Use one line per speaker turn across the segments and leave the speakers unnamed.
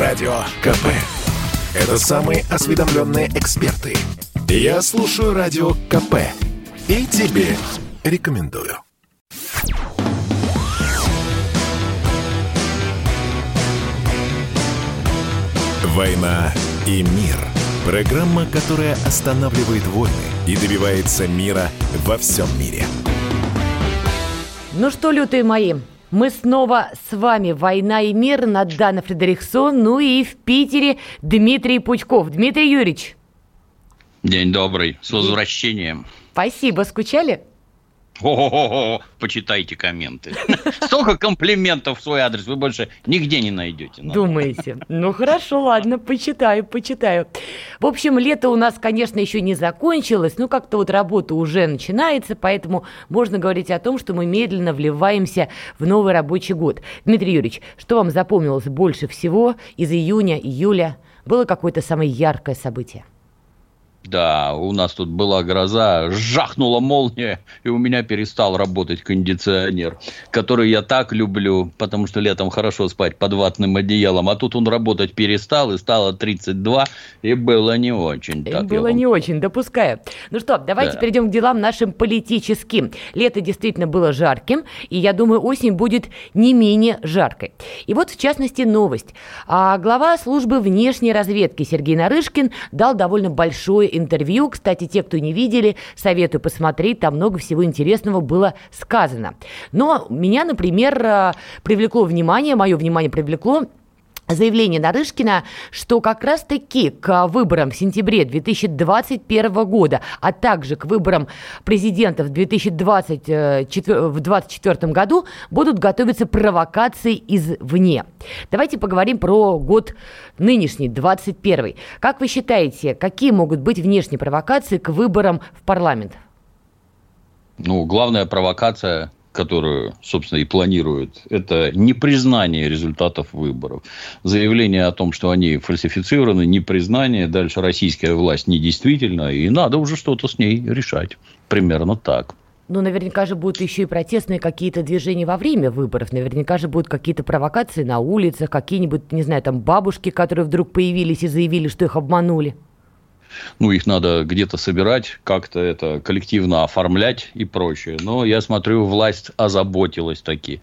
Радио КП. Это самые осведомленные эксперты. Я слушаю Радио КП. И тебе рекомендую. «Война и мир» – программа, которая останавливает войны и добивается мира во всем мире.
Ну что, лютые мои, мы снова с вами. «Война и мир» Надана Фредериксон, ну и в Питере Дмитрий Пучков. Дмитрий Юрьевич.
День добрый, с возвращением.
Спасибо, скучали?
О-о-о, почитайте комменты. Столько комплиментов в свой адрес вы больше нигде не найдете.
Думаете? Ну хорошо, ладно, почитаю, почитаю. В общем, лето у нас, конечно, еще не закончилось, но как-то вот работа уже начинается, поэтому можно говорить о том, что мы медленно вливаемся в новый рабочий год. Дмитрий Юрьевич, что вам запомнилось больше всего из июня, июля? Было какое-то самое яркое событие?
Да, у нас тут была гроза, жахнула молния, и у меня перестал работать кондиционер, который я так люблю, потому что летом хорошо спать под ватным одеялом, а тут он работать перестал, и стало 32, и было не очень.
И так было не очень, допускаю. Ну что, давайте да. перейдем к делам нашим политическим. Лето действительно было жарким, и я думаю, осень будет не менее жаркой. И вот, в частности, новость. А глава службы внешней разведки Сергей Нарышкин дал довольно большое интервью. Кстати, те, кто не видели, советую посмотреть, там много всего интересного было сказано. Но меня, например, э, привлекло внимание, мое внимание привлекло заявление Нарышкина, что как раз-таки к выборам в сентябре 2021 года, а также к выборам президента в 2024 году будут готовиться провокации извне. Давайте поговорим про год нынешний, 21. Как вы считаете, какие могут быть внешние провокации к выборам в парламент?
Ну, главная провокация которую, собственно, и планируют, это непризнание результатов выборов. Заявление о том, что они фальсифицированы, непризнание, дальше российская власть недействительна, и надо уже что-то с ней решать. Примерно так.
Ну, наверняка же будут еще и протестные какие-то движения во время выборов. Наверняка же будут какие-то провокации на улицах, какие-нибудь, не знаю, там бабушки, которые вдруг появились и заявили, что их обманули
ну, их надо где-то собирать, как-то это коллективно оформлять и прочее. Но я смотрю, власть озаботилась таки.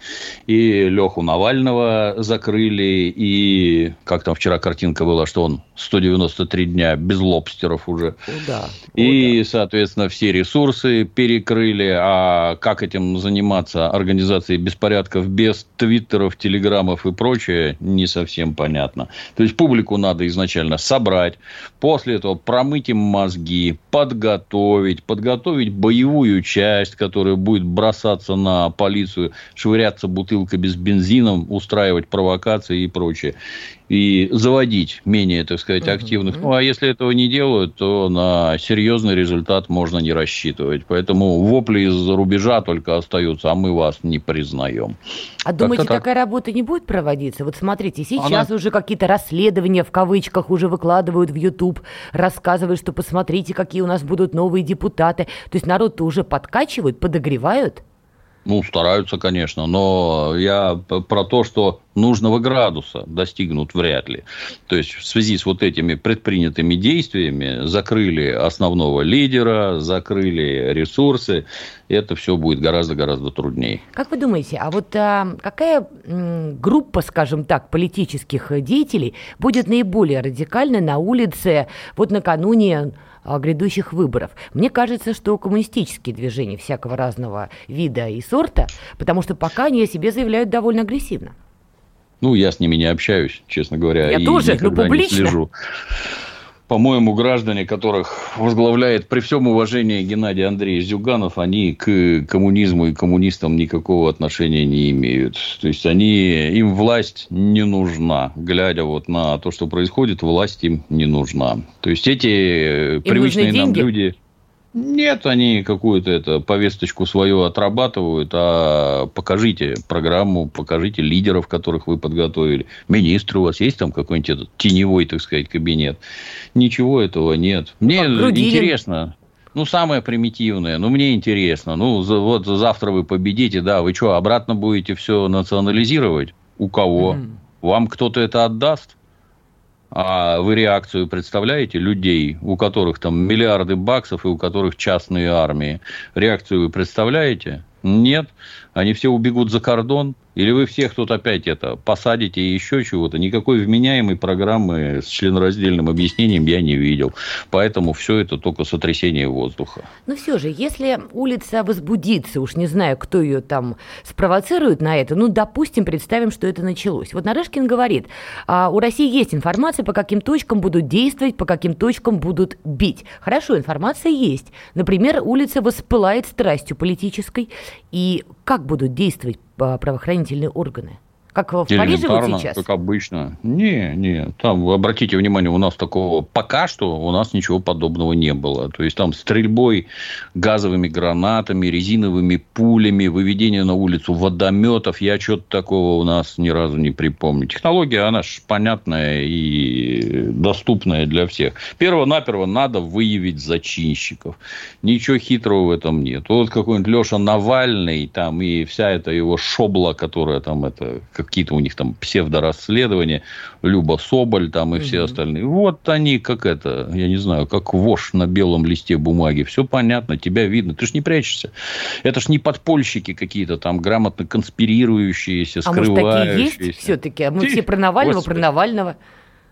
И Леху Навального закрыли, и как там вчера картинка была, что он 193 дня без лобстеров уже. О, да. И, О, да. соответственно, все ресурсы перекрыли. А как этим заниматься организацией беспорядков без твиттеров, телеграммов и прочее, не совсем понятно. То есть, публику надо изначально собрать, после этого промыть им мозги, подготовить, подготовить боевую часть, которая будет бросаться на полицию, швыряться бутылкой без бензина, устраивать провокации и прочее и заводить менее, так сказать, активных. Ну, а если этого не делают, то на серьезный результат можно не рассчитывать. Поэтому вопли из-за рубежа только остаются, а мы вас не признаем.
А думаете, так. такая работа не будет проводиться? Вот смотрите, сейчас Она... уже какие-то расследования в кавычках уже выкладывают в YouTube, рассказывают, что посмотрите, какие у нас будут новые депутаты. То есть народ-то уже подкачивают, подогревают?
Ну, стараются, конечно, но я про то, что нужного градуса достигнут вряд ли. То есть, в связи с вот этими предпринятыми действиями закрыли основного лидера, закрыли ресурсы, это все будет гораздо-гораздо труднее.
Как вы думаете, а вот а, какая м, группа, скажем так, политических деятелей будет наиболее радикальна на улице вот накануне грядущих выборов. Мне кажется, что коммунистические движения всякого разного вида и сорта, потому что пока они о себе заявляют довольно агрессивно.
Ну, я с ними не общаюсь, честно говоря.
Я и тоже, но публично. Не слежу
по-моему, граждане, которых возглавляет при всем уважении Геннадий Андреевич Зюганов, они к коммунизму и коммунистам никакого отношения не имеют. То есть, они, им власть не нужна. Глядя вот на то, что происходит, власть им не нужна. То есть, эти им привычные нам люди... Нет, они какую-то это повесточку свою отрабатывают, а покажите программу, покажите лидеров, которых вы подготовили. Министры у вас есть там какой-нибудь этот теневой, так сказать, кабинет? Ничего этого нет. Мне Грудинин. интересно. Ну, самое примитивное. Ну, мне интересно. Ну, вот завтра вы победите, да, вы что, обратно будете все национализировать? У кого? Mm. Вам кто-то это отдаст? А вы реакцию представляете людей, у которых там миллиарды баксов и у которых частные армии? Реакцию вы представляете? Нет. Они все убегут за кордон. Или вы всех тут опять это посадите и еще чего-то. Никакой вменяемой программы с членораздельным объяснением я не видел. Поэтому все это только сотрясение воздуха.
Но все же, если улица возбудится, уж не знаю, кто ее там спровоцирует на это, ну, допустим, представим, что это началось. Вот Нарышкин говорит, а у России есть информация, по каким точкам будут действовать, по каким точкам будут бить. Хорошо, информация есть. Например, улица воспылает страстью политической. И как будут действовать правоохранительные органы? Как в Париже вот сейчас?
Как обычно. Не, не. Там, обратите внимание, у нас такого пока что у нас ничего подобного не было. То есть, там стрельбой газовыми гранатами, резиновыми пулями, выведение на улицу водометов. Я что-то такого у нас ни разу не припомню. Технология, она же понятная и доступная для всех. Перво-наперво надо выявить зачинщиков. Ничего хитрого в этом нет. Вот какой-нибудь Леша Навальный там и вся эта его шобла, которая там это какие-то у них там псевдорасследования, Люба Соболь там и все остальные. Вот они как это, я не знаю, как вошь на белом листе бумаги. Все понятно, тебя видно. Ты ж не прячешься. Это ж не подпольщики какие-то там грамотно конспирирующиеся, скрывающиеся. А может, такие есть
все-таки? А мы Ты, все про Навального, Господи. про Навального.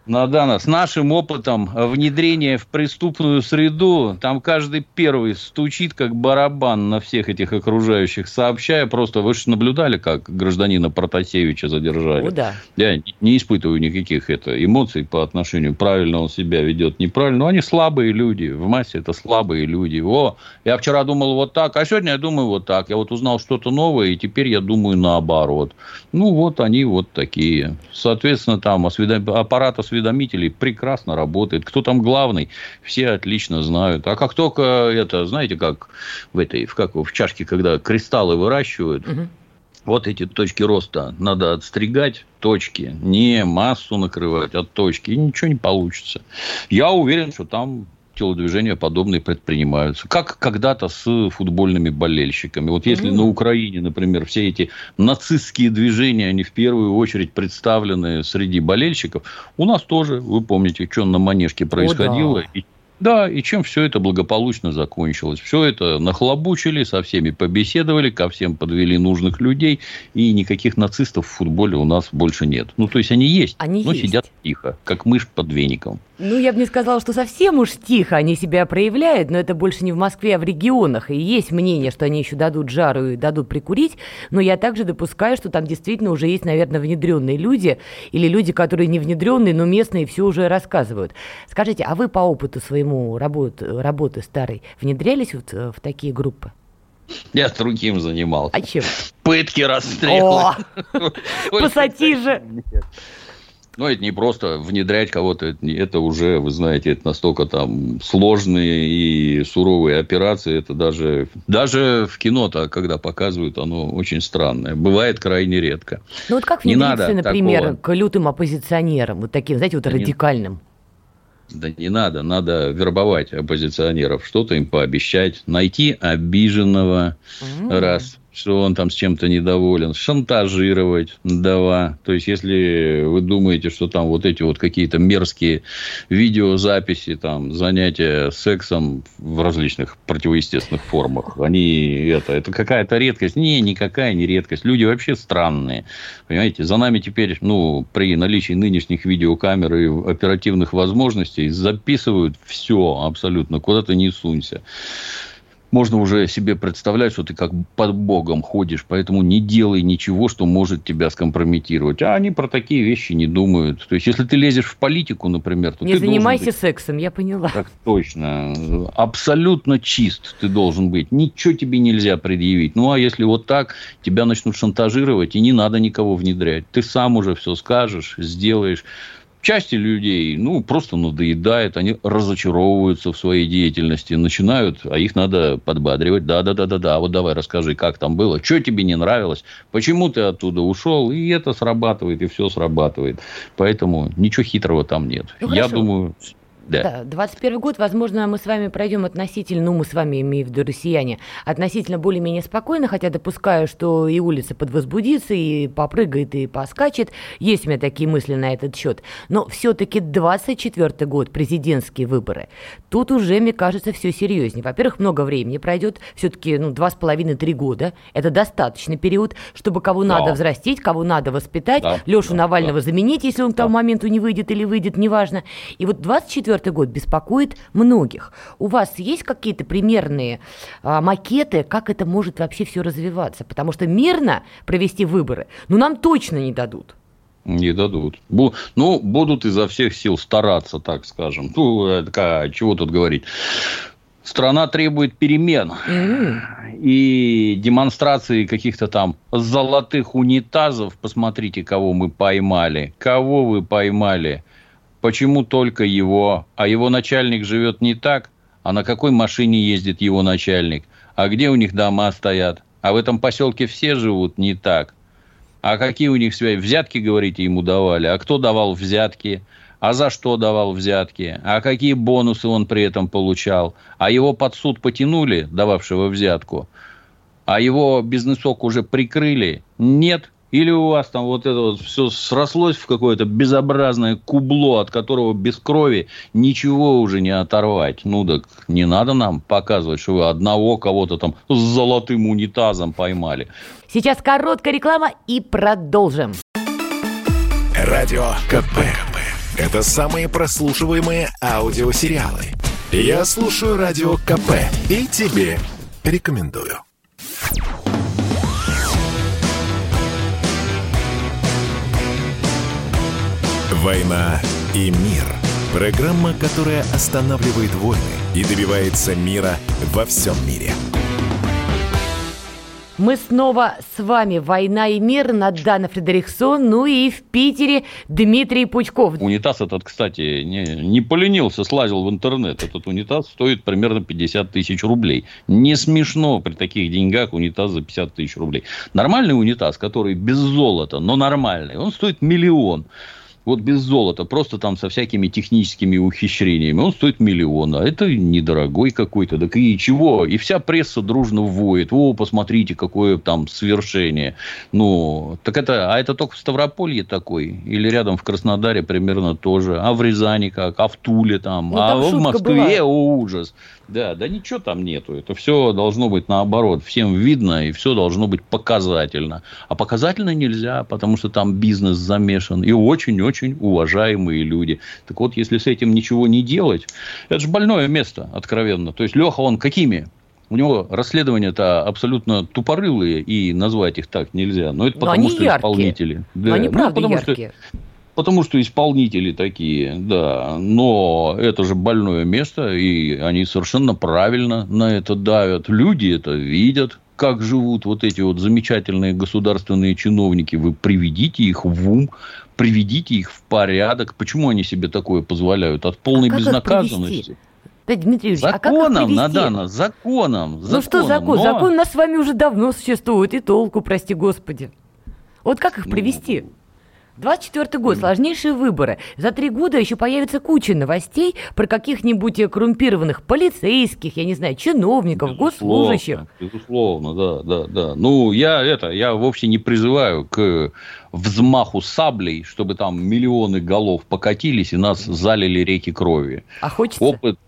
Надана, с нашим опытом внедрения в преступную среду, там каждый первый стучит как барабан на всех этих окружающих, сообщая просто, вы же наблюдали, как гражданина Протасевича задержали. О, да. Я не испытываю никаких это, эмоций по отношению, правильно он себя ведет, неправильно. Но они слабые люди, в массе это слабые люди. О, я вчера думал вот так, а сегодня я думаю вот так. Я вот узнал что-то новое, и теперь я думаю наоборот. Ну, вот они вот такие. Соответственно, там осведом... аппарат осведомителей осведомителей прекрасно работает. Кто там главный, все отлично знают. А как только это, знаете, как в этой, в, как, в чашке, когда кристаллы выращивают, угу. Вот эти точки роста надо отстригать, точки, не массу накрывать, а точки, и ничего не получится. Я уверен, что там телодвижения подобные предпринимаются. Как когда-то с футбольными болельщиками. Вот если mm-hmm. на Украине, например, все эти нацистские движения, они в первую очередь представлены среди болельщиков, у нас тоже, вы помните, что на Манежке происходило, О, да. и да, и чем все это благополучно закончилось. Все это нахлобучили, со всеми побеседовали, ко всем подвели нужных людей, и никаких нацистов в футболе у нас больше нет. Ну, то есть, они есть, они но есть. сидят тихо, как мышь под веником.
Ну, я бы не сказала, что совсем уж тихо они себя проявляют, но это больше не в Москве, а в регионах. И есть мнение, что они еще дадут жару и дадут прикурить, но я также допускаю, что там действительно уже есть, наверное, внедренные люди или люди, которые не внедренные, но местные все уже рассказывают. Скажите, а вы по опыту своему работы, работы старой внедрялись вот э, в такие группы?
Я другим занимался.
А чем?
Пытки, расстрелы.
Пассатижи.
Ну, это не просто внедрять кого-то, это, это уже, вы знаете, это настолько там сложные и суровые операции. Это даже, даже в кино-то, когда показывают, оно очень странное. Бывает крайне редко.
Ну, вот как внедриться, например, такого... к лютым оппозиционерам, вот таким, знаете, вот радикальным?
Да не надо, надо вербовать оппозиционеров, что-то им пообещать, найти обиженного, mm-hmm. раз, что он там с чем-то недоволен, шантажировать, два. То есть, если вы думаете, что там вот эти вот какие-то мерзкие видеозаписи, там, занятия сексом в различных противоестественных формах, они это, это какая-то редкость. Не, никакая не редкость. Люди вообще странные. Понимаете, за нами теперь, ну, при наличии нынешних видеокамер и оперативных возможностей записывают все абсолютно, куда ты не сунься можно уже себе представлять, что ты как под Богом ходишь, поэтому не делай ничего, что может тебя скомпрометировать. А они про такие вещи не думают. То есть, если ты лезешь в политику, например, то
не
ты
занимайся
быть...
сексом, я поняла.
Так точно. Абсолютно чист ты должен быть. Ничего тебе нельзя предъявить. Ну, а если вот так, тебя начнут шантажировать, и не надо никого внедрять. Ты сам уже все скажешь, сделаешь части людей, ну, просто надоедает, они разочаровываются в своей деятельности, начинают, а их надо подбадривать. Да, да, да, да, да, вот давай расскажи, как там было, что тебе не нравилось, почему ты оттуда ушел, и это срабатывает, и все срабатывает. Поэтому ничего хитрого там нет. Ну, Я думаю,
Да. да, 21 год, возможно, мы с вами пройдем относительно, ну, мы с вами, имею в виду россияне, относительно более-менее спокойно, хотя допускаю, что и улица подвозбудится, и попрыгает, и поскачет. Есть у меня такие мысли на этот счет. Но все-таки 24 год, президентские выборы. Тут уже, мне кажется, все серьезнее. Во-первых, много времени пройдет, все-таки, ну, два с половиной-три года. Это достаточный период, чтобы кого да. надо взрастить, кого надо воспитать, да. Лешу да. Навального да. заменить, если он к тому моменту не выйдет или выйдет, неважно. И вот 24 2024 год беспокоит многих. У вас есть какие-то примерные а, макеты, как это может вообще все развиваться? Потому что мирно провести выборы, ну, нам точно не дадут.
Не дадут. Бу, ну, будут изо всех сил стараться, так скажем. Ну, это, чего тут говорить? Страна требует перемен. Mm-hmm. И демонстрации каких-то там золотых унитазов. Посмотрите, кого мы поймали. Кого вы поймали? Почему только его? А его начальник живет не так? А на какой машине ездит его начальник? А где у них дома стоят? А в этом поселке все живут не так. А какие у них связи? Взятки, говорите, ему давали. А кто давал взятки? А за что давал взятки? А какие бонусы он при этом получал? А его под суд потянули, дававшего взятку? А его бизнесок уже прикрыли? Нет. Или у вас там вот это вот все срослось в какое-то безобразное кубло, от которого без крови ничего уже не оторвать. Ну так не надо нам показывать, что вы одного кого-то там с золотым унитазом поймали.
Сейчас короткая реклама и продолжим.
Радио КП. Это самые прослушиваемые аудиосериалы. Я слушаю Радио КП и тебе рекомендую. «Война и мир». Программа, которая останавливает войны и добивается мира во всем мире.
Мы снова с вами. «Война и мир» Надана Фредериксон, ну и в Питере Дмитрий Пучков.
Унитаз этот, кстати, не, не поленился, слазил в интернет. Этот унитаз стоит примерно 50 тысяч рублей. Не смешно при таких деньгах унитаз за 50 тысяч рублей. Нормальный унитаз, который без золота, но нормальный, он стоит миллион вот без золота, просто там со всякими техническими ухищрениями, он стоит миллион, а это недорогой какой-то, так и чего? И вся пресса дружно вводит, о, посмотрите, какое там свершение. Ну, так это, а это только в Ставрополье такой, или рядом в Краснодаре примерно тоже, а в Рязани как, а в Туле там, ну, а в Москве, была. о, ужас. Да, да ничего там нету. Это все должно быть наоборот. Всем видно, и все должно быть показательно. А показательно нельзя, потому что там бизнес замешан. И очень-очень уважаемые люди. Так вот, если с этим ничего не делать, это же больное место, откровенно. То есть, Леха, он какими у него расследования-то абсолютно тупорылые, и назвать их так нельзя. Но это Но потому, что яркие. исполнители.
Да. Но они, правда, ну, яркие.
Что Потому что исполнители такие, да. Но это же больное место, и они совершенно правильно на это давят. Люди это видят, как живут вот эти вот замечательные государственные чиновники. Вы приведите их в ум, приведите их в порядок. Почему они себе такое позволяют? От полной а безнаказанности.
Да, Дмитрий Юрьевич,
законом,
а как
Надана, законом, законом.
Ну что закон? Но... Закон у нас с вами уже давно существует, и толку, прости господи. Вот как их привести? Ну, 24 год, сложнейшие выборы. За три года еще появится куча новостей про каких-нибудь коррумпированных полицейских, я не знаю, чиновников, безусловно, госслужащих.
Безусловно, да, да, да. Ну, я это, я вовсе не призываю к взмаху саблей, чтобы там миллионы голов покатились и нас залили реки крови.
А хочется?
Опыт,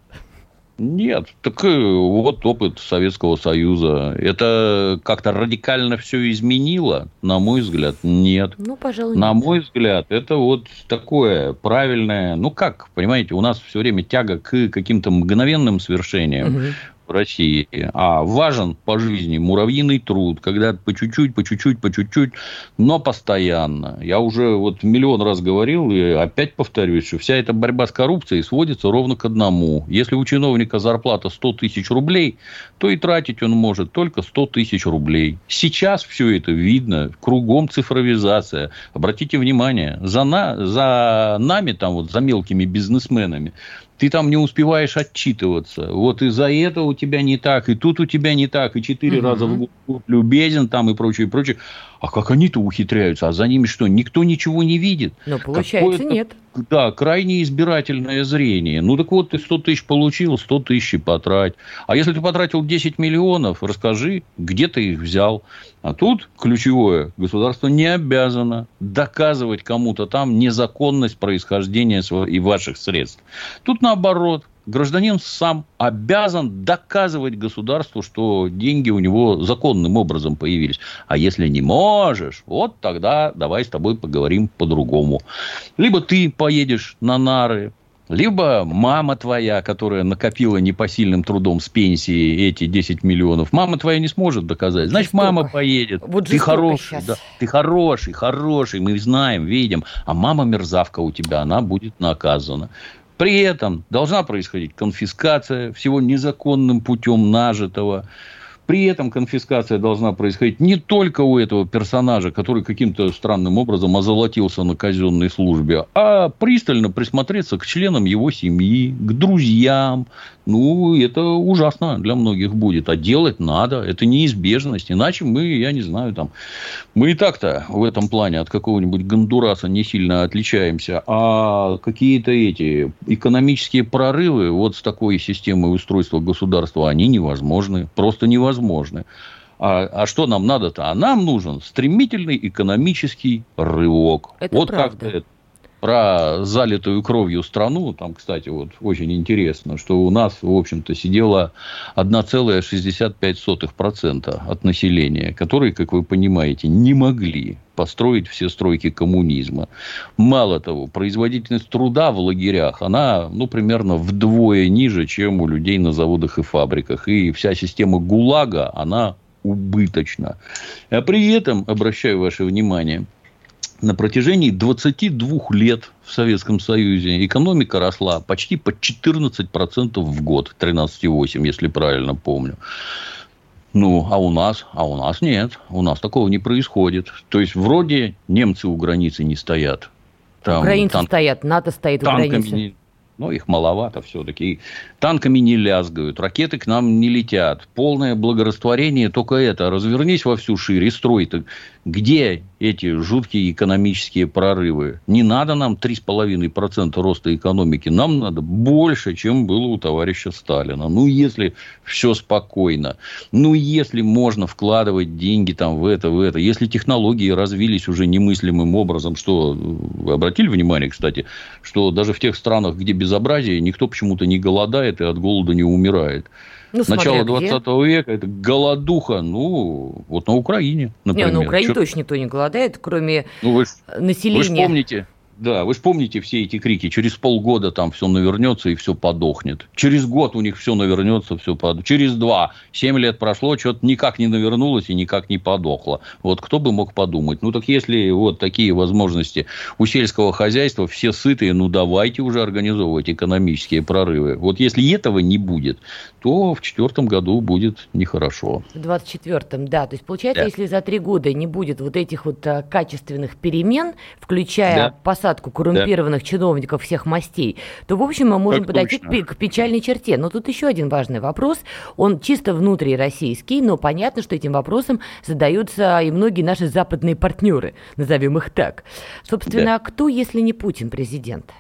нет, так э, вот опыт Советского Союза. Это как-то радикально все изменило? На мой взгляд, нет.
Ну, пожалуй,
На нет. мой взгляд, это вот такое правильное... Ну, как, понимаете, у нас все время тяга к каким-то мгновенным свершениям. Угу в России, а важен по жизни муравьиный труд, когда по чуть-чуть, по чуть-чуть, по чуть-чуть, но постоянно. Я уже вот миллион раз говорил и опять повторюсь, что вся эта борьба с коррупцией сводится ровно к одному. Если у чиновника зарплата 100 тысяч рублей, то и тратить он может только 100 тысяч рублей. Сейчас все это видно, кругом цифровизация. Обратите внимание, за, на, за нами, там вот, за мелкими бизнесменами, ты там не успеваешь отчитываться. Вот из-за этого тебя не так, и тут у тебя не так, и четыре угу. раза в год любезен там и прочее, и прочее. А как они-то ухитряются? А за ними что, никто ничего не видит?
Ну, получается, нет.
Да, крайне избирательное зрение. Ну, так вот, ты 100 тысяч получил, 100 тысяч потрать. А если ты потратил 10 миллионов, расскажи, где ты их взял. А тут ключевое, государство не обязано доказывать кому-то там незаконность происхождения и ваших средств. Тут наоборот, гражданин сам обязан доказывать государству, что деньги у него законным образом появились. А если не можешь, вот тогда давай с тобой поговорим по-другому. Либо ты поедешь на нары, либо мама твоя, которая накопила непосильным трудом с пенсии эти 10 миллионов, мама твоя не сможет доказать. Значит, жестоко. мама поедет. Вот ты хороший, да, ты хороший, хороший, мы знаем, видим. А мама мерзавка у тебя, она будет наказана. При этом должна происходить конфискация всего незаконным путем нажитого. При этом конфискация должна происходить не только у этого персонажа, который каким-то странным образом озолотился на казенной службе, а пристально присмотреться к членам его семьи, к друзьям. Ну, это ужасно для многих будет. А делать надо. Это неизбежность. Иначе мы, я не знаю, там... Мы и так-то в этом плане от какого-нибудь Гондураса не сильно отличаемся. А какие-то эти экономические прорывы вот с такой системой устройства государства, они невозможны. Просто невозможны возможны. А, а что нам надо-то? А нам нужен стремительный экономический рывок.
Это
вот
правда.
как это про залитую кровью страну, там, кстати, вот очень интересно, что у нас, в общем-то, сидело 1,65% от населения, которые, как вы понимаете, не могли построить все стройки коммунизма. Мало того, производительность труда в лагерях, она, ну, примерно вдвое ниже, чем у людей на заводах и фабриках. И вся система ГУЛАГа, она убыточна. А при этом, обращаю ваше внимание, на протяжении 22 лет в Советском Союзе экономика росла почти по 14% в год, 13,8, если правильно помню. Ну, а у нас? А у нас нет. У нас такого не происходит. То есть, вроде немцы у границы не стоят.
Там, Украинцы танк... стоят, НАТО стоит у границы.
Не... Но их маловато все-таки. Танками не лязгают, ракеты к нам не летят. Полное благорастворение только это. Развернись во всю шире, строй. Где эти жуткие экономические прорывы? Не надо нам 3,5% роста экономики. Нам надо больше, чем было у товарища Сталина. Ну, если все спокойно. Ну, если можно вкладывать деньги там в это, в это. Если технологии развились уже немыслимым образом, что... Вы обратили внимание, кстати, что даже в тех странах, где безобразие, никто почему-то не голодает и от голода не умирает. Ну, Начало 20 где. века это голодуха, ну, вот на Украине, например.
Не, на Украине Чё... точно никто не голодает, кроме ну, вы, населения. Вы
же помните, да, вы же помните все эти крики, через полгода там все навернется и все подохнет. Через год у них все навернется, все подохнет. Через два, семь лет прошло, что-то никак не навернулось и никак не подохло. Вот кто бы мог подумать. Ну, так если вот такие возможности у сельского хозяйства, все сытые, ну, давайте уже организовывать экономические прорывы. Вот если этого не будет, то в четвертом году будет нехорошо.
В двадцать четвертом, да. То есть, получается, да. если за три года не будет вот этих вот а, качественных перемен, включая да. посадку коррумпированных да. чиновников всех мастей, то, в общем, мы можем так подойти точно. к печальной черте. Но тут еще один важный вопрос. Он чисто внутрироссийский, но понятно, что этим вопросом задаются и многие наши западные партнеры, назовем их так. Собственно, да. кто, если не Путин, президент?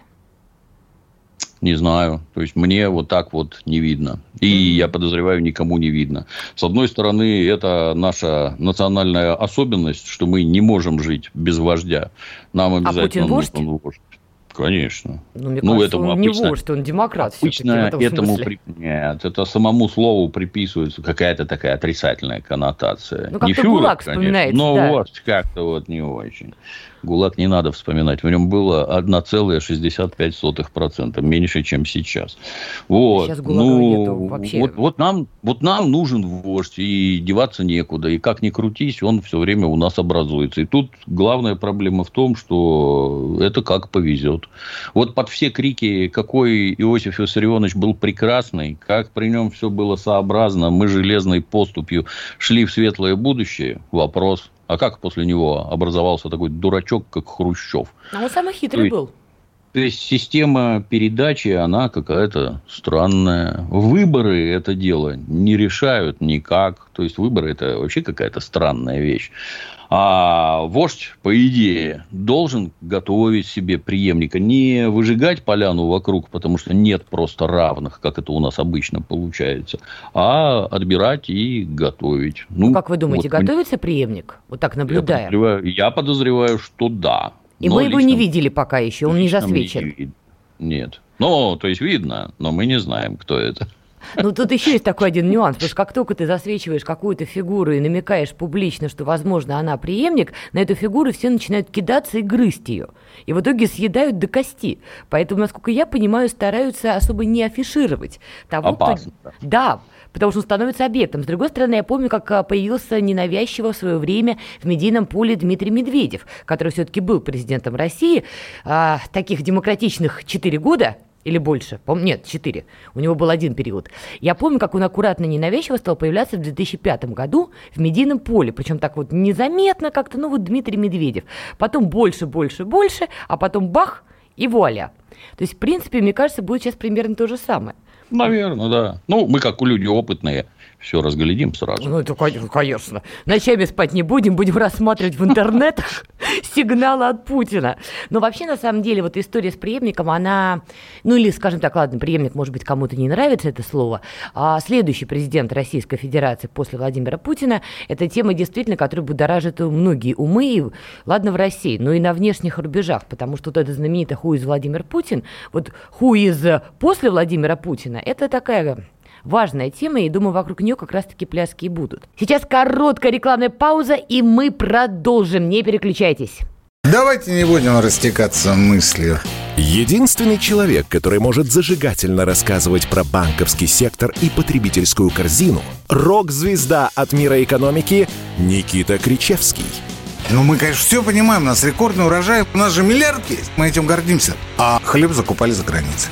Не знаю. То есть, мне вот так вот не видно. И я подозреваю, никому не видно. С одной стороны, это наша национальная особенность, что мы не можем жить без вождя. Нам а обязательно а Путин вождь? нужен вождь. Конечно.
Ну, мне ну, кажется, этому он обычно, не вождь, он демократ.
Обычно этому при... нет, это самому слову приписывается какая-то такая отрицательная коннотация.
Ну, как-то не фюрер, вспоминается.
Но да. вот как-то вот не очень. ГУЛАГ не надо вспоминать. В нем было 1,65%, меньше, чем сейчас. Вот. Сейчас ГУЛАГа ну, нету вообще. Вот, вот, нам, вот нам нужен вождь, и деваться некуда. И как ни крутись, он все время у нас образуется. И тут главная проблема в том, что это как повезет. Вот под все крики, какой Иосиф Виссарионович был прекрасный, как при нем все было сообразно, мы железной поступью шли в светлое будущее, вопрос – а как после него образовался такой дурачок, как Хрущев?
А он самый хитрый есть... был.
То есть система передачи, она какая-то странная. Выборы это дело не решают никак. То есть выборы это вообще какая-то странная вещь. А вождь, по идее, должен готовить себе преемника. Не выжигать поляну вокруг, потому что нет просто равных, как это у нас обычно получается, а отбирать и готовить.
Ну, как вы думаете, вот, готовится преемник? Вот так наблюдая.
Я подозреваю, я подозреваю что да.
И мы его не видели пока еще, он не засвечен.
Не, нет. Ну, то есть видно, но мы не знаем, кто это.
Ну, тут еще есть такой один нюанс, потому что как только ты засвечиваешь какую-то фигуру и намекаешь публично, что, возможно, она преемник, на эту фигуру все начинают кидаться и грызть ее. И в итоге съедают до кости. Поэтому, насколько я понимаю, стараются особо не афишировать того,
Опасно.
кто... Да, потому что он становится объектом. С другой стороны, я помню, как а, появился ненавязчиво в свое время в медийном поле Дмитрий Медведев, который все-таки был президентом России, а, таких демократичных 4 года, или больше, пом- нет, 4, у него был один период. Я помню, как он аккуратно ненавязчиво стал появляться в 2005 году в медийном поле, причем так вот незаметно как-то, ну вот Дмитрий Медведев. Потом больше, больше, больше, а потом бах и вуаля. То есть, в принципе, мне кажется, будет сейчас примерно то же самое.
Наверное, да. Ну, мы как люди опытные – все разглядим сразу.
Ну, это, конечно. Ночами спать не будем, будем рассматривать в интернетах сигналы от Путина. Но вообще, на самом деле, вот история с преемником, она, ну или, скажем так, ладно, преемник, может быть, кому-то не нравится это слово, а следующий президент Российской Федерации после Владимира Путина, это тема действительно, которая будоражит многие умы, и, ладно, в России, но и на внешних рубежах, потому что вот это знаменитое «Ху из Владимир Путин», вот «Ху из после Владимира Путина», это такая важная тема, и думаю, вокруг нее как раз-таки пляски и будут. Сейчас короткая рекламная пауза, и мы продолжим. Не переключайтесь.
Давайте не будем растекаться мыслью.
Единственный человек, который может зажигательно рассказывать про банковский сектор и потребительскую корзину – рок-звезда от мира экономики Никита Кричевский.
Ну, мы, конечно, все понимаем, у нас рекордный урожай, у нас же миллиард есть, мы этим гордимся. А хлеб закупали за границей.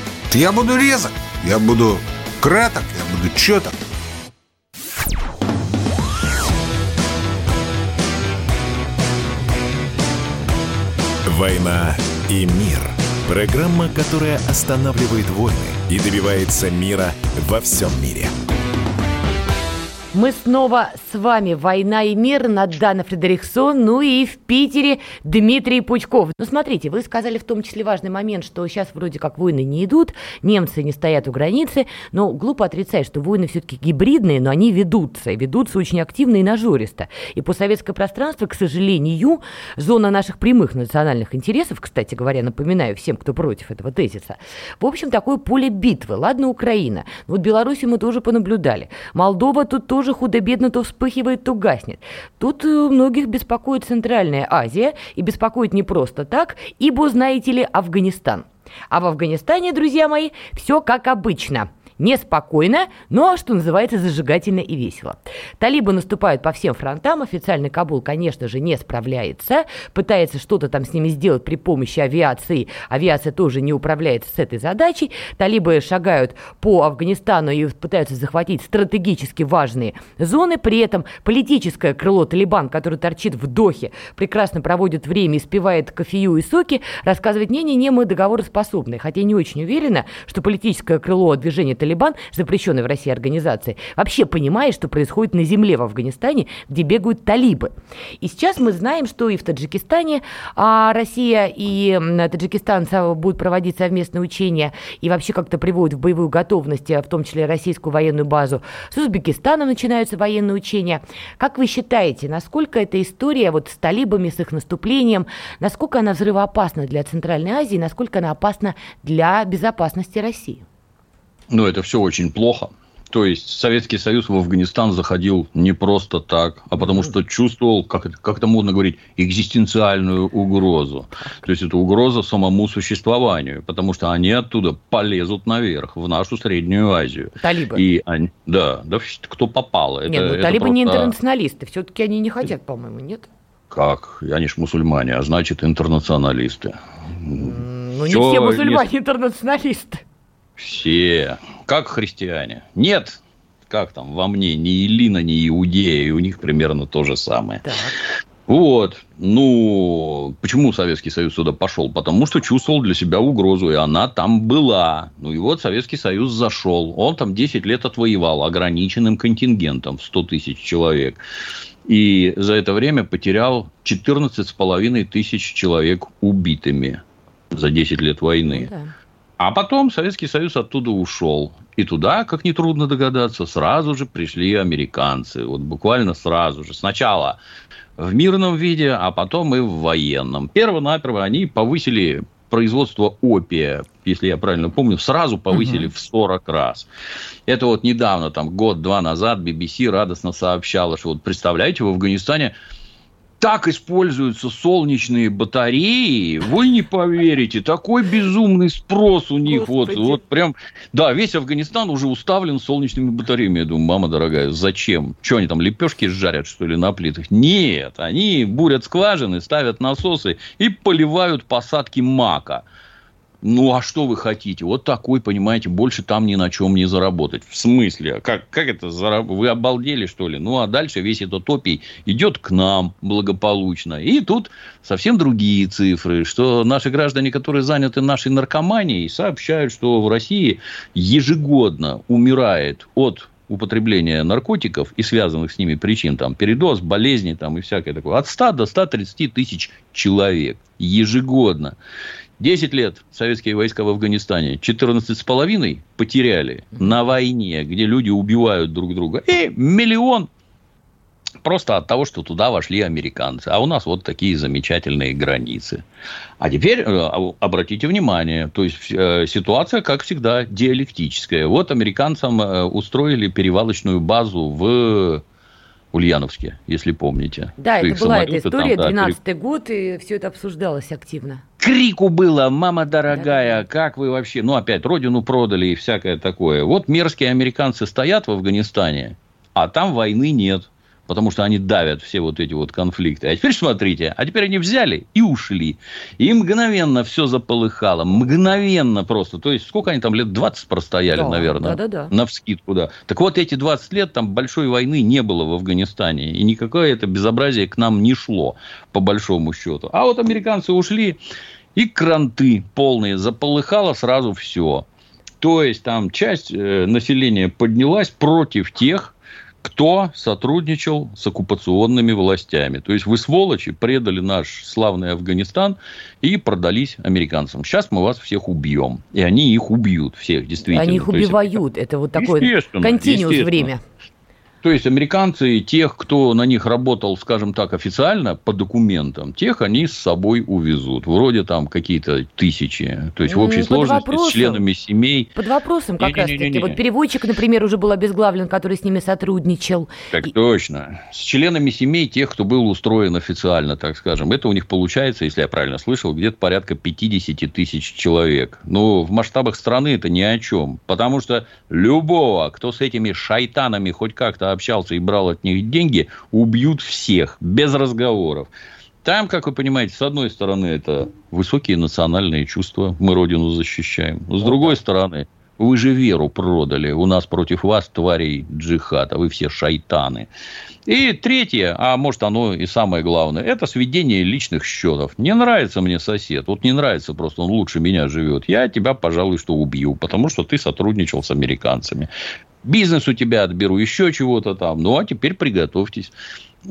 Я буду резок, я буду краток, я буду четок.
«Война и мир» – программа, которая останавливает войны и добивается мира во всем мире –
мы снова с вами. «Война и мир» Надана Фредериксон, ну и в Питере Дмитрий Пучков. Ну, смотрите, вы сказали в том числе важный момент, что сейчас вроде как войны не идут, немцы не стоят у границы, но глупо отрицать, что войны все-таки гибридные, но они ведутся, и ведутся очень активно и нажористо. И постсоветское пространство, к сожалению, зона наших прямых национальных интересов, кстати говоря, напоминаю всем, кто против этого тезиса, в общем, такое поле битвы. Ладно, Украина. Вот Беларусь мы тоже понаблюдали. Молдова тут тоже тоже худо-бедно то вспыхивает, то гаснет. Тут э, многих беспокоит Центральная Азия, и беспокоит не просто так, ибо, знаете ли, Афганистан. А в Афганистане, друзья мои, все как обычно – неспокойно, но, что называется, зажигательно и весело. Талибы наступают по всем фронтам, официальный Кабул, конечно же, не справляется, пытается что-то там с ними сделать при помощи авиации, авиация тоже не управляется с этой задачей, талибы шагают по Афганистану и пытаются захватить стратегически важные зоны, при этом политическое крыло Талибан, который торчит в Дохе, прекрасно проводит время и спевает кофею и соки, рассказывает, не-не-не, мы договороспособны, хотя не очень уверена, что политическое крыло движения Талибан Талибан, запрещенной в России организации, вообще понимает, что происходит на земле в Афганистане, где бегают талибы. И сейчас мы знаем, что и в Таджикистане а Россия и Таджикистан будут проводить совместные учения и вообще как-то приводят в боевую готовность, в том числе российскую военную базу. С Узбекистаном начинаются военные учения. Как вы считаете, насколько эта история вот с талибами, с их наступлением, насколько она взрывоопасна для Центральной Азии, насколько она опасна для безопасности России?
Ну, это все очень плохо. То есть Советский Союз в Афганистан заходил не просто так, а потому что чувствовал, как это, как это модно говорить, экзистенциальную угрозу. То есть это угроза самому существованию, потому что они оттуда полезут наверх, в нашу Среднюю Азию.
Талибы.
И они, да, да, кто попало.
Нет, это, ну, это талибы просто... не интернационалисты, все-таки они не хотят, по-моему, нет?
Как? Они ж мусульмане, а значит интернационалисты.
Ну, не все мусульмане если... интернационалисты.
Все. Как христиане. Нет, как там, во мне ни Илина, ни Иудея, и у них примерно то же самое. Так. Вот. Ну, почему Советский Союз сюда пошел? Потому что чувствовал для себя угрозу, и она там была. Ну, и вот Советский Союз зашел. Он там 10 лет отвоевал ограниченным контингентом в 100 тысяч человек. И за это время потерял 14,5 тысяч человек убитыми за 10 лет войны. Да. А потом Советский Союз оттуда ушел. И туда, как нетрудно догадаться, сразу же пришли американцы. Вот буквально сразу же. Сначала в мирном виде, а потом и в военном. Перво-наперво они повысили производство опия, если я правильно помню, сразу повысили угу. в 40 раз. Это вот недавно, там год-два назад BBC радостно сообщала, что вот представляете, в Афганистане так используются солнечные батареи, вы не поверите, такой безумный спрос у них, вот, вот прям, да, весь Афганистан уже уставлен солнечными батареями, я думаю, мама дорогая, зачем? Что они там, лепешки жарят, что ли, на плитах? Нет, они бурят скважины, ставят насосы и поливают посадки мака. Ну, а что вы хотите? Вот такой, понимаете, больше там ни на чем не заработать. В смысле? Как, как это? Зараб... Вы обалдели, что ли? Ну, а дальше весь этот опий идет к нам благополучно. И тут совсем другие цифры, что наши граждане, которые заняты нашей наркоманией, сообщают, что в России ежегодно умирает от употребления наркотиков и связанных с ними причин, там, передоз, болезни там, и всякое такое, от 100 до 130 тысяч человек ежегодно. 10 лет советские войска в Афганистане, 14,5 потеряли на войне, где люди убивают друг друга. И миллион просто от того, что туда вошли американцы. А у нас вот такие замечательные границы. А теперь э, обратите внимание, то есть э, ситуация, как всегда, диалектическая. Вот американцам э, устроили перевалочную базу в Ульяновске, если помните.
Да, это была эта история, там, да, 12-й год, и все это обсуждалось активно.
Крику было, мама дорогая, как вы вообще, ну, опять, родину продали и всякое такое. Вот мерзкие американцы стоят в Афганистане, а там войны нет потому что они давят все вот эти вот конфликты. А теперь смотрите, а теперь они взяли и ушли. И мгновенно все заполыхало, мгновенно просто. То есть, сколько они там, лет 20 простояли, да, наверное, да, да, да. на вскидку, да. Так вот, эти 20 лет там большой войны не было в Афганистане, и никакое это безобразие к нам не шло, по большому счету. А вот американцы ушли, и кранты полные, заполыхало сразу все. То есть, там часть э, населения поднялась против тех, кто сотрудничал с оккупационными властями. То есть, вы, сволочи, предали наш славный Афганистан и продались американцам. Сейчас мы вас всех убьем. И они их убьют, всех, действительно.
Они их убивают. Это, это вот такое континуус время.
То есть американцы, тех, кто на них работал, скажем так, официально по документам, тех они с собой увезут. Вроде там какие-то тысячи. То есть в общей Под сложности вопросом. с членами семей.
Под вопросом как раз-таки. Вот переводчик, например, уже был обезглавлен, который с ними сотрудничал.
Так И... точно. С членами семей тех, кто был устроен официально, так скажем. Это у них получается, если я правильно слышал, где-то порядка 50 тысяч человек. Но в масштабах страны это ни о чем. Потому что любого, кто с этими шайтанами хоть как-то общался и брал от них деньги, убьют всех, без разговоров. Там, как вы понимаете, с одной стороны, это высокие национальные чувства, мы родину защищаем. С другой стороны, вы же веру продали. У нас против вас тварей джихад, а вы все шайтаны. И третье, а может оно и самое главное, это сведение личных счетов. Не нравится мне сосед, вот не нравится просто, он лучше меня живет. Я тебя, пожалуй, что убью, потому что ты сотрудничал с американцами бизнес у тебя отберу, еще чего-то там. Ну, а теперь приготовьтесь.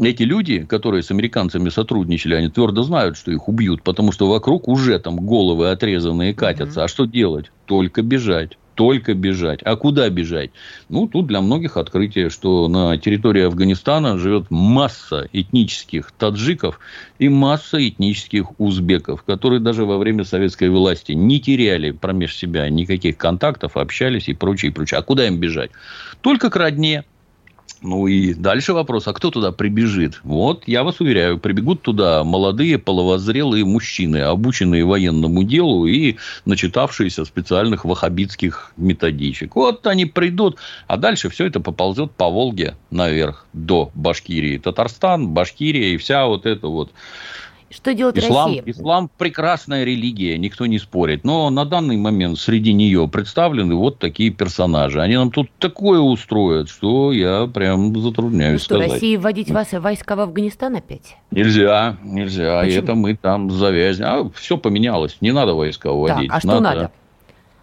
Эти люди, которые с американцами сотрудничали, они твердо знают, что их убьют, потому что вокруг уже там головы отрезанные катятся. Mm-hmm. А что делать? Только бежать. Только бежать. А куда бежать? Ну, тут для многих открытие, что на территории Афганистана живет масса этнических таджиков и масса этнических узбеков, которые даже во время советской власти не теряли промеж себя никаких контактов, общались и прочее, и прочее. А куда им бежать? Только к родне. Ну и дальше вопрос, а кто туда прибежит? Вот, я вас уверяю, прибегут туда молодые половозрелые мужчины, обученные военному делу и начитавшиеся специальных ваххабитских методичек. Вот они придут, а дальше все это поползет по Волге наверх до Башкирии. Татарстан, Башкирия и вся вот эта вот
что делает
ислам,
Россия?
Ислам прекрасная религия, никто не спорит. Но на данный момент среди нее представлены вот такие персонажи. Они нам тут такое устроят, что я прям затрудняюсь
ну что,
сказать.
России вводить вас войска в Афганистан опять?
Нельзя, нельзя.
Почему?
Это мы там завязнем. А все поменялось. Не надо войска вводить.
Так, а что надо?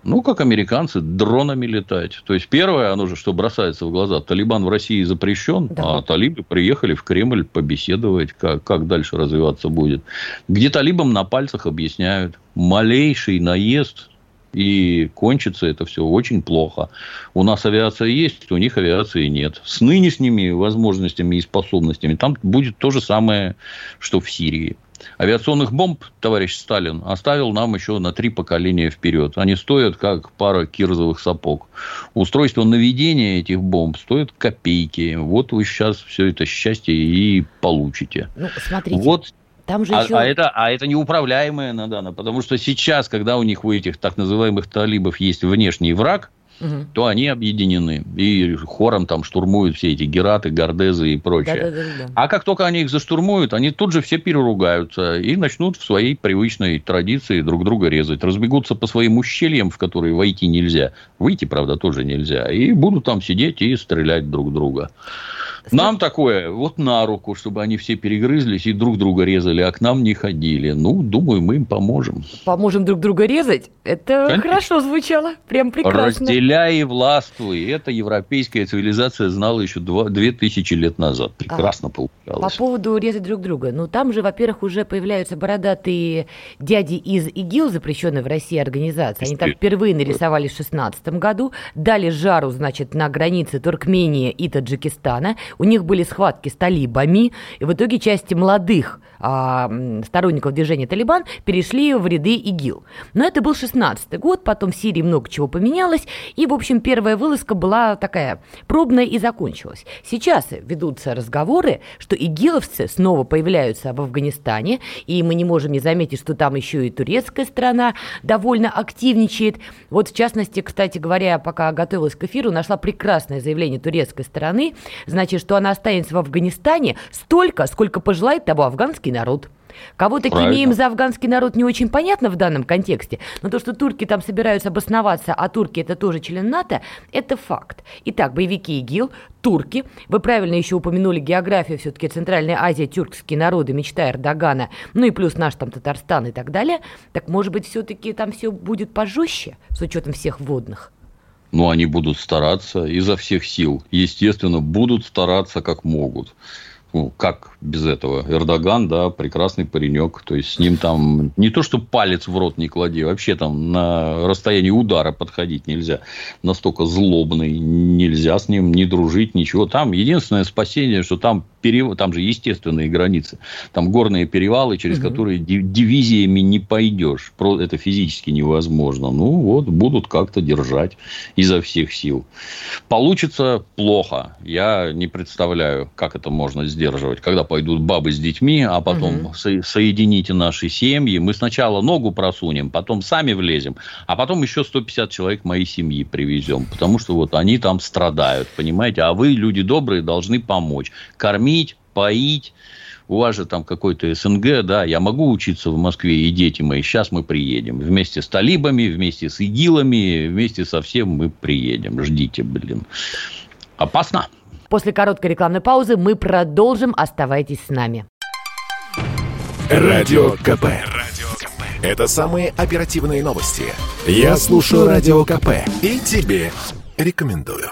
Ну, как американцы, дронами летать. То есть, первое, оно же, что бросается в глаза, Талибан в России запрещен,
Да.
а талибы приехали в Кремль побеседовать, как, как дальше развиваться будет. Где талибам на пальцах объясняют, малейший наезд, и кончится это все очень плохо. У нас авиация есть, у них авиации нет. С нынешними возможностями и способностями там будет то же самое, что в Сирии. Авиационных бомб товарищ Сталин оставил нам еще на три поколения вперед. Они стоят как пара кирзовых сапог. Устройство наведения этих бомб стоит копейки. Вот вы сейчас все это счастье и получите.
Ну, смотрите,
Вот
там же
а,
еще...
а это, а это неуправляемая Надана, потому что сейчас, когда у них у этих так называемых талибов есть внешний враг,
Мгм.
то они объединены и хором там штурмуют все эти гераты, гордезы и прочее.
Да-да-да-да.
А как только они их заштурмуют, они тут же все переругаются и начнут в своей привычной традиции друг друга резать. Разбегутся по своим ущельям, в которые войти нельзя. Выйти, правда, тоже нельзя. И будут там сидеть и стрелять друг друга. Нам такое вот на руку, чтобы они все перегрызлись и друг друга резали, а к нам не ходили. Ну, думаю, мы им поможем.
Поможем друг друга резать? Это
Конечно.
хорошо звучало. Прям прекрасно.
Разделяй и властвуй. Это европейская цивилизация знала еще два- две тысячи лет назад. Прекрасно
По
получалось.
поводу резать друг друга. Ну, там же, во-первых, уже появляются бородатые дяди из ИГИЛ, запрещенной в России организации. Они там впервые нарисовались в 16 году, дали жару, значит, на границе Туркмении и Таджикистана. У них были схватки с талибами, и в итоге части молодых а, сторонников движения Талибан перешли в ряды ИГИЛ. Но это был 16 год, потом в Сирии много чего поменялось, и, в общем, первая вылазка была такая пробная и закончилась. Сейчас ведутся разговоры, что игиловцы снова появляются в Афганистане, и мы не можем не заметить, что там еще и турецкая страна довольно активничает. Вот, в частности, кстати говоря, пока готовилась к эфиру, нашла прекрасное заявление турецкой стороны, значит, что она останется в Афганистане столько, сколько пожелает того афганский народ. Кого таки
Правильно.
имеем за афганский народ, не очень понятно в данном контексте, но то, что турки там собираются обосноваться, а турки это тоже член НАТО, это факт. Итак, боевики ИГИЛ, турки, вы правильно еще упомянули географию, все-таки Центральная Азия, тюркские народы, мечта Эрдогана, ну и плюс наш там Татарстан и так далее, так может быть все-таки там все будет пожестче, с учетом всех водных?
Ну, они будут стараться изо всех сил. Естественно, будут стараться как могут. Ну, как без этого? Эрдоган, да, прекрасный паренек. То есть, с ним там не то, что палец в рот не клади, вообще там на расстоянии удара подходить нельзя. Настолько злобный, нельзя с ним не дружить, ничего. Там единственное спасение, что там, перев... там же естественные границы. Там горные перевалы, через
Мгм.
которые ди- дивизиями не пойдешь. Это физически невозможно. Ну, вот, будут как-то держать изо всех сил. Получится плохо. Я не представляю, как это можно сдерживать. Когда пойдут бабы с детьми, а потом
Мгм.
со- соедините наши семьи. Мы сначала ногу просунем, потом сами влезем, а потом еще 150 человек моей семьи привезем. Потому что вот они там страдают, понимаете? А вы, люди добрые, должны помочь. Кормить, поить. У вас же там какой-то СНГ, да, я могу учиться в Москве, и дети мои, сейчас мы приедем. Вместе с талибами, вместе с игилами, вместе со всем мы приедем. Ждите, блин. Опасно.
После короткой рекламной паузы мы продолжим. Оставайтесь с нами.
Радио КП. Это самые оперативные новости. Я слушаю Радио КП и тебе рекомендую.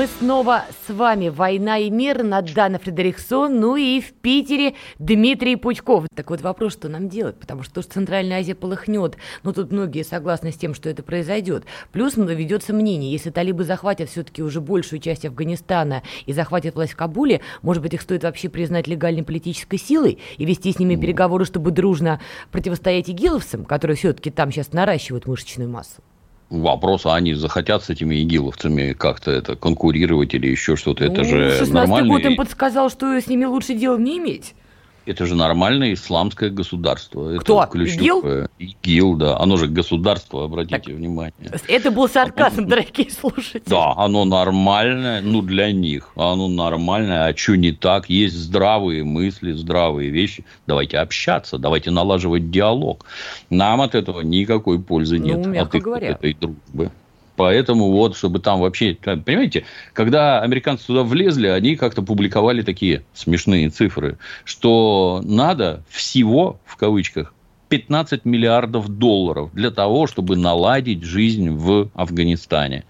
Мы снова с вами. «Война и мир» Надана Фредериксон, ну и в Питере Дмитрий Пучков. Так вот вопрос, что нам делать? Потому что то, что Центральная Азия полыхнет, ну тут многие согласны с тем, что это произойдет. Плюс ведется мнение, если талибы захватят все-таки уже большую часть Афганистана и захватят власть в Кабуле, может быть, их стоит вообще признать легальной политической силой и вести с ними переговоры, чтобы дружно противостоять игиловцам, которые все-таки там сейчас наращивают мышечную массу?
Вопрос, а они захотят с этими игиловцами как-то это конкурировать или еще что-то? Ну, это же нормально.
год им подсказал, что с ними лучше дел не иметь.
Это же нормальное исламское государство.
Кто?
Это ИГИЛ? ИГИЛ, да. Оно же государство, обратите так, внимание.
Это был сарказм, дорогие слушатели.
Да, оно нормальное, ну, для них. Оно нормальное. А что не так? Есть здравые мысли, здравые вещи. Давайте общаться, давайте налаживать диалог. Нам от этого никакой пользы ну, нет.
Мягко
от
говоря.
этой дружбы. Поэтому вот, чтобы там вообще... Понимаете, когда американцы туда влезли, они как-то публиковали такие смешные цифры, что надо всего, в кавычках, 15 миллиардов долларов для того, чтобы наладить жизнь в Афганистане.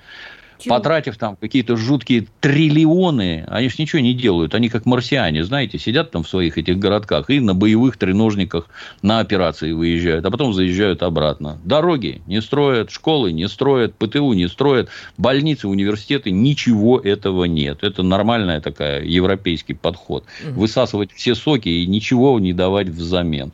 Чего? потратив там какие-то жуткие триллионы, они же ничего не делают. Они как марсиане, знаете, сидят там в своих этих городках и на боевых треножниках на операции выезжают, а потом заезжают обратно. Дороги не строят, школы не строят, ПТУ не строят, больницы, университеты, ничего этого нет. Это нормальная такая европейский подход. Высасывать все соки и ничего не давать взамен.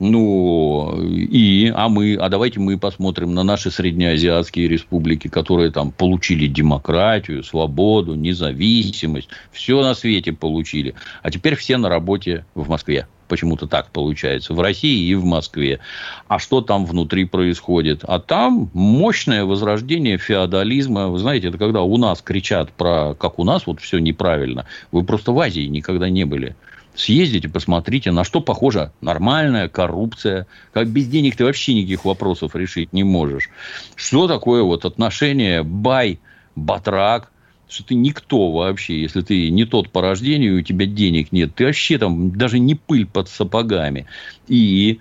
Ну, и, а мы, а давайте мы посмотрим на наши среднеазиатские республики, которые там получили демократию, свободу, независимость, все на свете получили. А теперь все на работе в Москве. Почему-то так получается. В России и в Москве. А что там внутри происходит? А там мощное возрождение феодализма. Вы знаете, это когда у нас кричат про, как у нас вот все неправильно. Вы просто в Азии никогда не были. Съездите, посмотрите, на что похожа нормальная коррупция. Как без денег ты вообще никаких вопросов решить не можешь. Что такое вот отношение бай, батрак, что ты никто вообще, если ты не тот по рождению, у тебя денег нет, ты вообще там даже не пыль под сапогами. И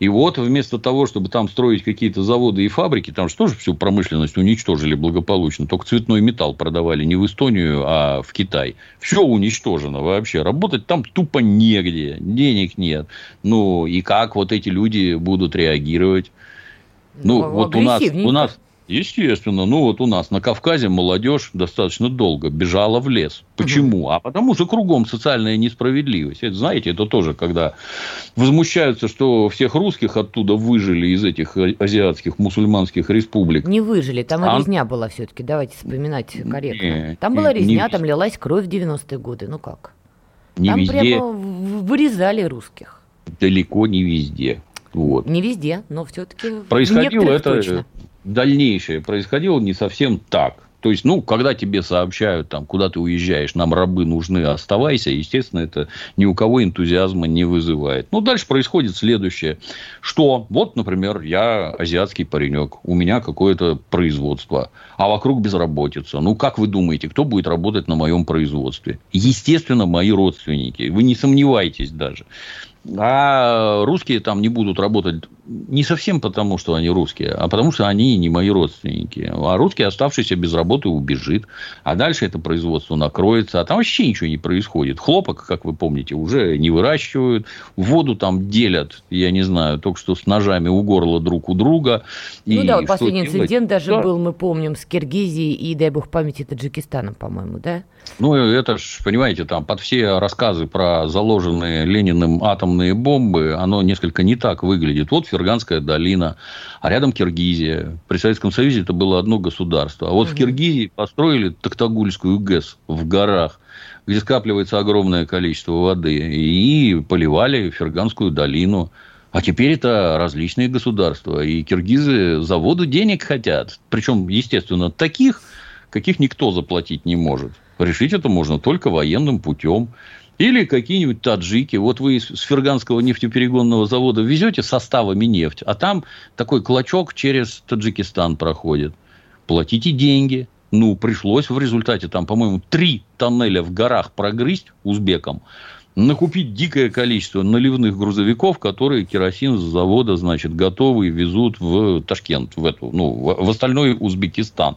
и вот вместо того, чтобы там строить какие-то заводы и фабрики, там же тоже всю промышленность уничтожили благополучно. Только цветной металл продавали не в Эстонию, а в Китай. Все уничтожено вообще. Работать там тупо негде. Денег нет. Ну, и как вот эти люди будут реагировать? Ну, ну вот у нас, у нас, Естественно. Ну, вот у нас на Кавказе молодежь достаточно долго бежала в лес. Почему? Угу. А потому что кругом социальная несправедливость. Это, знаете, это тоже, когда возмущаются, что всех русских оттуда выжили из этих азиатских мусульманских республик.
Не выжили, там а... резня была все-таки. Давайте вспоминать корректно. Не, там была резня, не... там лилась кровь в 90-е годы. Ну как?
Не
там
везде.
прямо вырезали русских.
Далеко не везде. Вот.
Не везде, но все-таки
происходило это
точно
дальнейшее происходило не совсем так. То есть, ну, когда тебе сообщают, там, куда ты уезжаешь, нам рабы нужны, оставайся, естественно, это ни у кого энтузиазма не вызывает. Ну, дальше происходит следующее. Что? Вот, например, я азиатский паренек, у меня какое-то производство, а вокруг безработица. Ну, как вы думаете, кто будет работать на моем производстве? Естественно, мои родственники. Вы не сомневайтесь даже. А русские там не будут работать не совсем потому, что они русские, а потому, что они не мои родственники. А русский, оставшийся без работы, убежит. А дальше это производство накроется. А там вообще ничего не происходит. Хлопок, как вы помните, уже не выращивают. Воду там делят, я не знаю, только что с ножами у горла друг у друга.
Ну и да, вот последний делать? инцидент даже да. был, мы помним, с Киргизией и, дай бог памяти, Таджикистаном, по-моему, да?
Ну, это ж, понимаете, там под все рассказы про заложенные Лениным атомные бомбы, оно несколько не так выглядит. Вот Ферганская долина, а рядом Киргизия. При Советском Союзе это было одно государство. А вот угу. в Киргизии построили Токтагульскую ГЭС в горах где скапливается огромное количество воды, и поливали Ферганскую долину. А теперь это различные государства. И киргизы заводу денег хотят. Причем, естественно, таких, каких никто заплатить не может. Решить это можно только военным путем. Или какие-нибудь таджики. Вот вы с Ферганского нефтеперегонного завода везете составами нефть, а там такой клочок через Таджикистан проходит. Платите деньги. Ну, пришлось в результате там, по-моему, три тоннеля в горах прогрызть узбекам. Накупить дикое количество наливных грузовиков, которые керосин с завода, значит, готовы везут в Ташкент, в эту, ну, в остальной Узбекистан.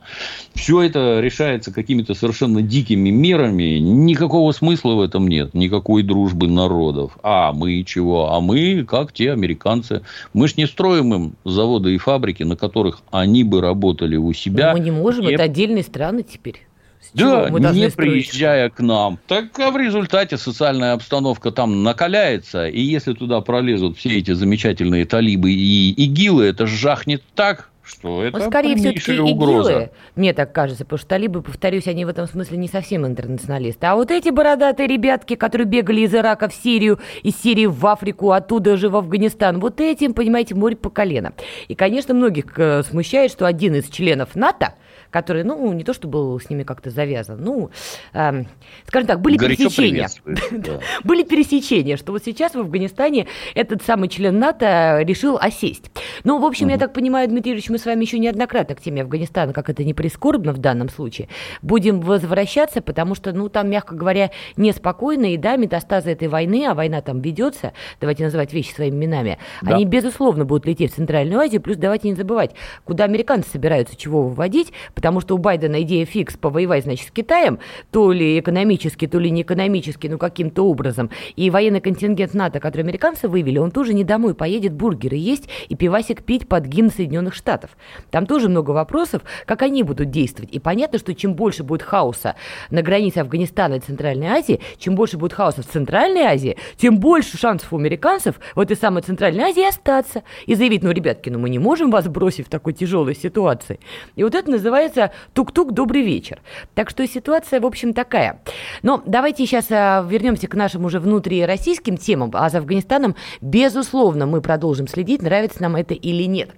Все это решается какими-то совершенно дикими мерами. Никакого смысла в этом нет. Никакой дружбы народов. А мы чего? А мы, как те американцы. Мы ж не строим им заводы и фабрики, на которых они бы работали у себя.
Но мы не можем, и... это отдельные страны теперь.
Да, не приезжая к нам. Так а в результате социальная обстановка там накаляется, и если туда пролезут все эти замечательные талибы и игилы, это жахнет так, что это
ну, скорее все-таки угроза. ИГИЛы, мне так кажется, потому что талибы, повторюсь, они в этом смысле не совсем интернационалисты. А вот эти бородатые ребятки, которые бегали из Ирака в Сирию, из Сирии в Африку, оттуда же в Афганистан, вот этим, понимаете, море по колено. И, конечно, многих э, смущает, что один из членов НАТО – который, ну, не то, что был с ними как-то завязан, ну, э, скажем так, были Горячо пересечения. Были пересечения, что вот сейчас в Афганистане этот самый член НАТО решил осесть. Ну, в общем, я так понимаю, Дмитрий Юрьевич, мы с вами еще неоднократно к теме Афганистана, как это не прискорбно в данном случае, будем возвращаться, потому что, ну, там, мягко говоря, неспокойно, и да, метастазы этой войны, а война там ведется, давайте называть вещи своими именами, да. они, безусловно, будут лететь в Центральную Азию, плюс давайте не забывать, куда американцы собираются чего выводить, потому что у Байдена идея фикс повоевать, значит, с Китаем, то ли экономически, то ли не экономически, но каким-то образом. И военный контингент НАТО, который американцы вывели, он тоже не домой поедет бургеры есть и пивасик пить под гимн Соединенных Штатов. Там тоже много вопросов, как они будут действовать. И понятно, что чем больше будет хаоса на границе Афганистана и Центральной Азии, чем больше будет хаоса в Центральной Азии, тем больше шансов у американцев в этой самой Центральной Азии остаться и заявить, ну, ребятки, ну мы не можем вас бросить в такой тяжелой ситуации. И вот это называется называется «Тук-тук, добрый вечер». Так что ситуация, в общем, такая. Но давайте сейчас а, вернемся к нашим уже внутрироссийским темам, а за Афганистаном, безусловно, мы продолжим следить, нравится нам это или нет.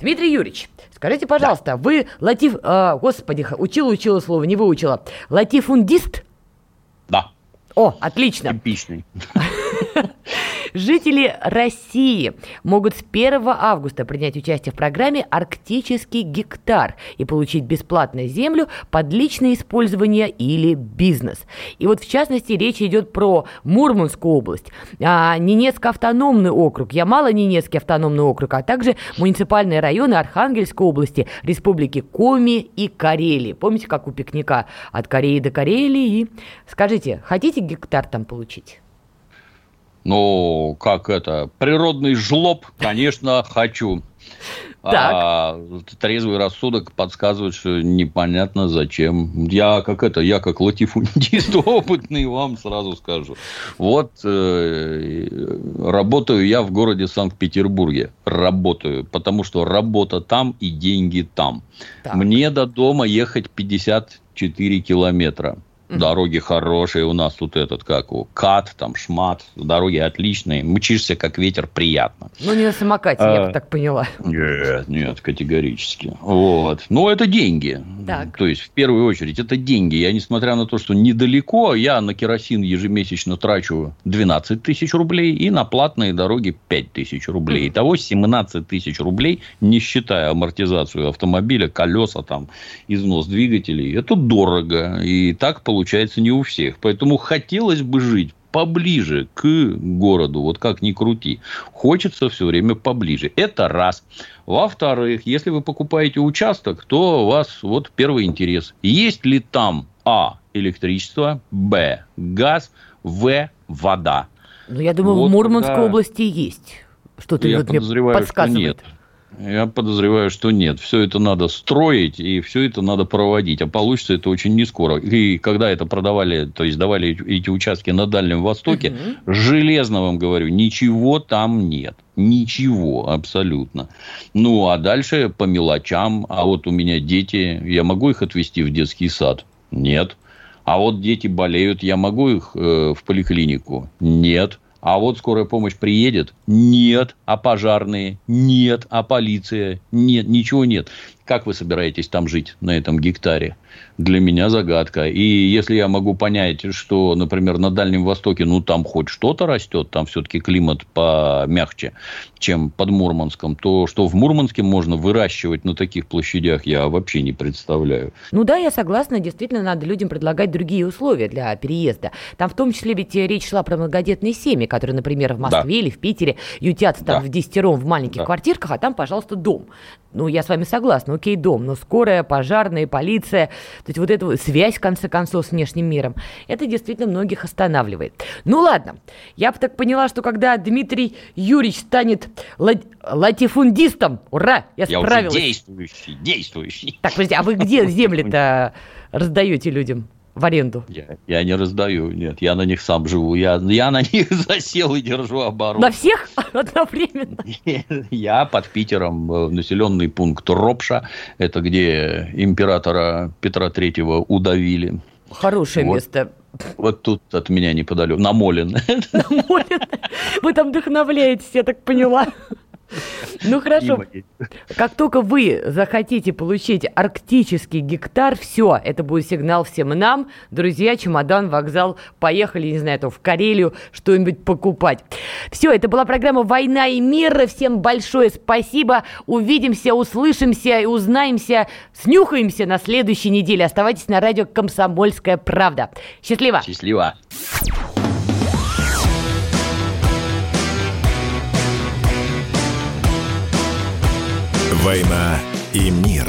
Дмитрий Юрьевич, скажите, пожалуйста, да. вы латиф... А, господи, учила-учила слово, не выучила. Латифундист?
Да.
О, отлично.
Типичный.
Жители России могут с 1 августа принять участие в программе «Арктический гектар» и получить бесплатную землю под личное использование или бизнес. И вот в частности речь идет про Мурманскую область, а, Ненецкий автономный округ, Ямало-Ненецкий автономный округ, а также муниципальные районы Архангельской области, республики Коми и Карелии. Помните, как у пикника от Кореи до Карелии? Скажите, хотите гектар там получить?
Ну, как это, природный жлоб, конечно, хочу. А трезвый рассудок подсказывает, что непонятно зачем. Я как это, я как латифундист опытный вам сразу скажу. Вот э, работаю я в городе Санкт-Петербурге. Работаю, потому что работа там и деньги там. Так. Мне до дома ехать 54 километра. Дороги хорошие у нас тут этот, как у кат, там шмат, дороги отличные. Мчишься как ветер, приятно.
Ну, не на самокате, а, я бы так поняла.
Нет, нет, категорически. Вот. Но это деньги. Так. То есть, в первую очередь, это деньги. Я, несмотря на то, что недалеко, я на керосин ежемесячно трачу 12 тысяч рублей и на платные дороги 5 тысяч рублей. Итого 17 тысяч рублей, не считая амортизацию автомобиля, колеса, там, износ двигателей. Это дорого. И так получается получается не у всех. Поэтому хотелось бы жить поближе к городу, вот как ни крути. Хочется все время поближе. Это раз. Во-вторых, если вы покупаете участок, то у вас вот первый интерес. Есть ли там А. Электричество, Б. Газ, В. Вода.
Ну, я думаю, вот, в Мурманской да. области есть. Что-то
я вот мне подсказывает. Что нет. Я подозреваю, что нет. Все это надо строить, и все это надо проводить. А получится это очень не скоро. И когда это продавали, то есть давали эти участки на Дальнем Востоке, угу. железно вам говорю, ничего там нет. Ничего абсолютно. Ну, а дальше по мелочам. А вот у меня дети, я могу их отвезти в детский сад? Нет. А вот дети болеют, я могу их э, в поликлинику? Нет. А вот скорая помощь приедет? Нет. А пожарные? Нет. А полиция? Нет. Ничего нет. Как вы собираетесь там жить на этом гектаре? Для меня загадка. И если я могу понять, что, например, на Дальнем Востоке, ну, там хоть что-то растет, там все-таки климат помягче, чем под Мурманском, то что в Мурманске можно выращивать на таких площадях, я вообще не представляю.
Ну да, я согласна, действительно надо людям предлагать другие условия для переезда. Там в том числе ведь речь шла про многодетные семьи, которые, например, в Москве да. или в Питере ютятся там да. в десятером в маленьких да. квартирках, а там, пожалуйста, дом. Ну, я с вами согласна, окей, дом, но скорая, пожарная, полиция, то есть вот эта связь, в конце концов, с внешним миром, это действительно многих останавливает. Ну, ладно, я бы так поняла, что когда Дмитрий Юрьевич станет лат- латифундистом, ура, я, я справилась.
Я уже действующий, действующий.
Так, подожди, а вы где земли-то раздаете людям? В аренду?
Я, я не раздаю, нет, я на них сам живу, я, я на них засел и держу оборону.
На всех одновременно?
Я под Питером, э, населенный пункт Ропша, это где императора Петра Третьего удавили.
Хорошее вот. место.
Вот тут от меня неподалеку. Намолен.
Намолен. Вы там вдохновляетесь, я так поняла. Ну хорошо. Как только вы захотите получить арктический гектар, все, это будет сигнал всем нам. Друзья, чемодан, вокзал, поехали, не знаю, то в Карелию что-нибудь покупать. Все, это была программа «Война и мир». Всем большое спасибо. Увидимся, услышимся и узнаемся, снюхаемся на следующей неделе. Оставайтесь на радио «Комсомольская правда». Счастливо.
Счастливо.
«Война и мир».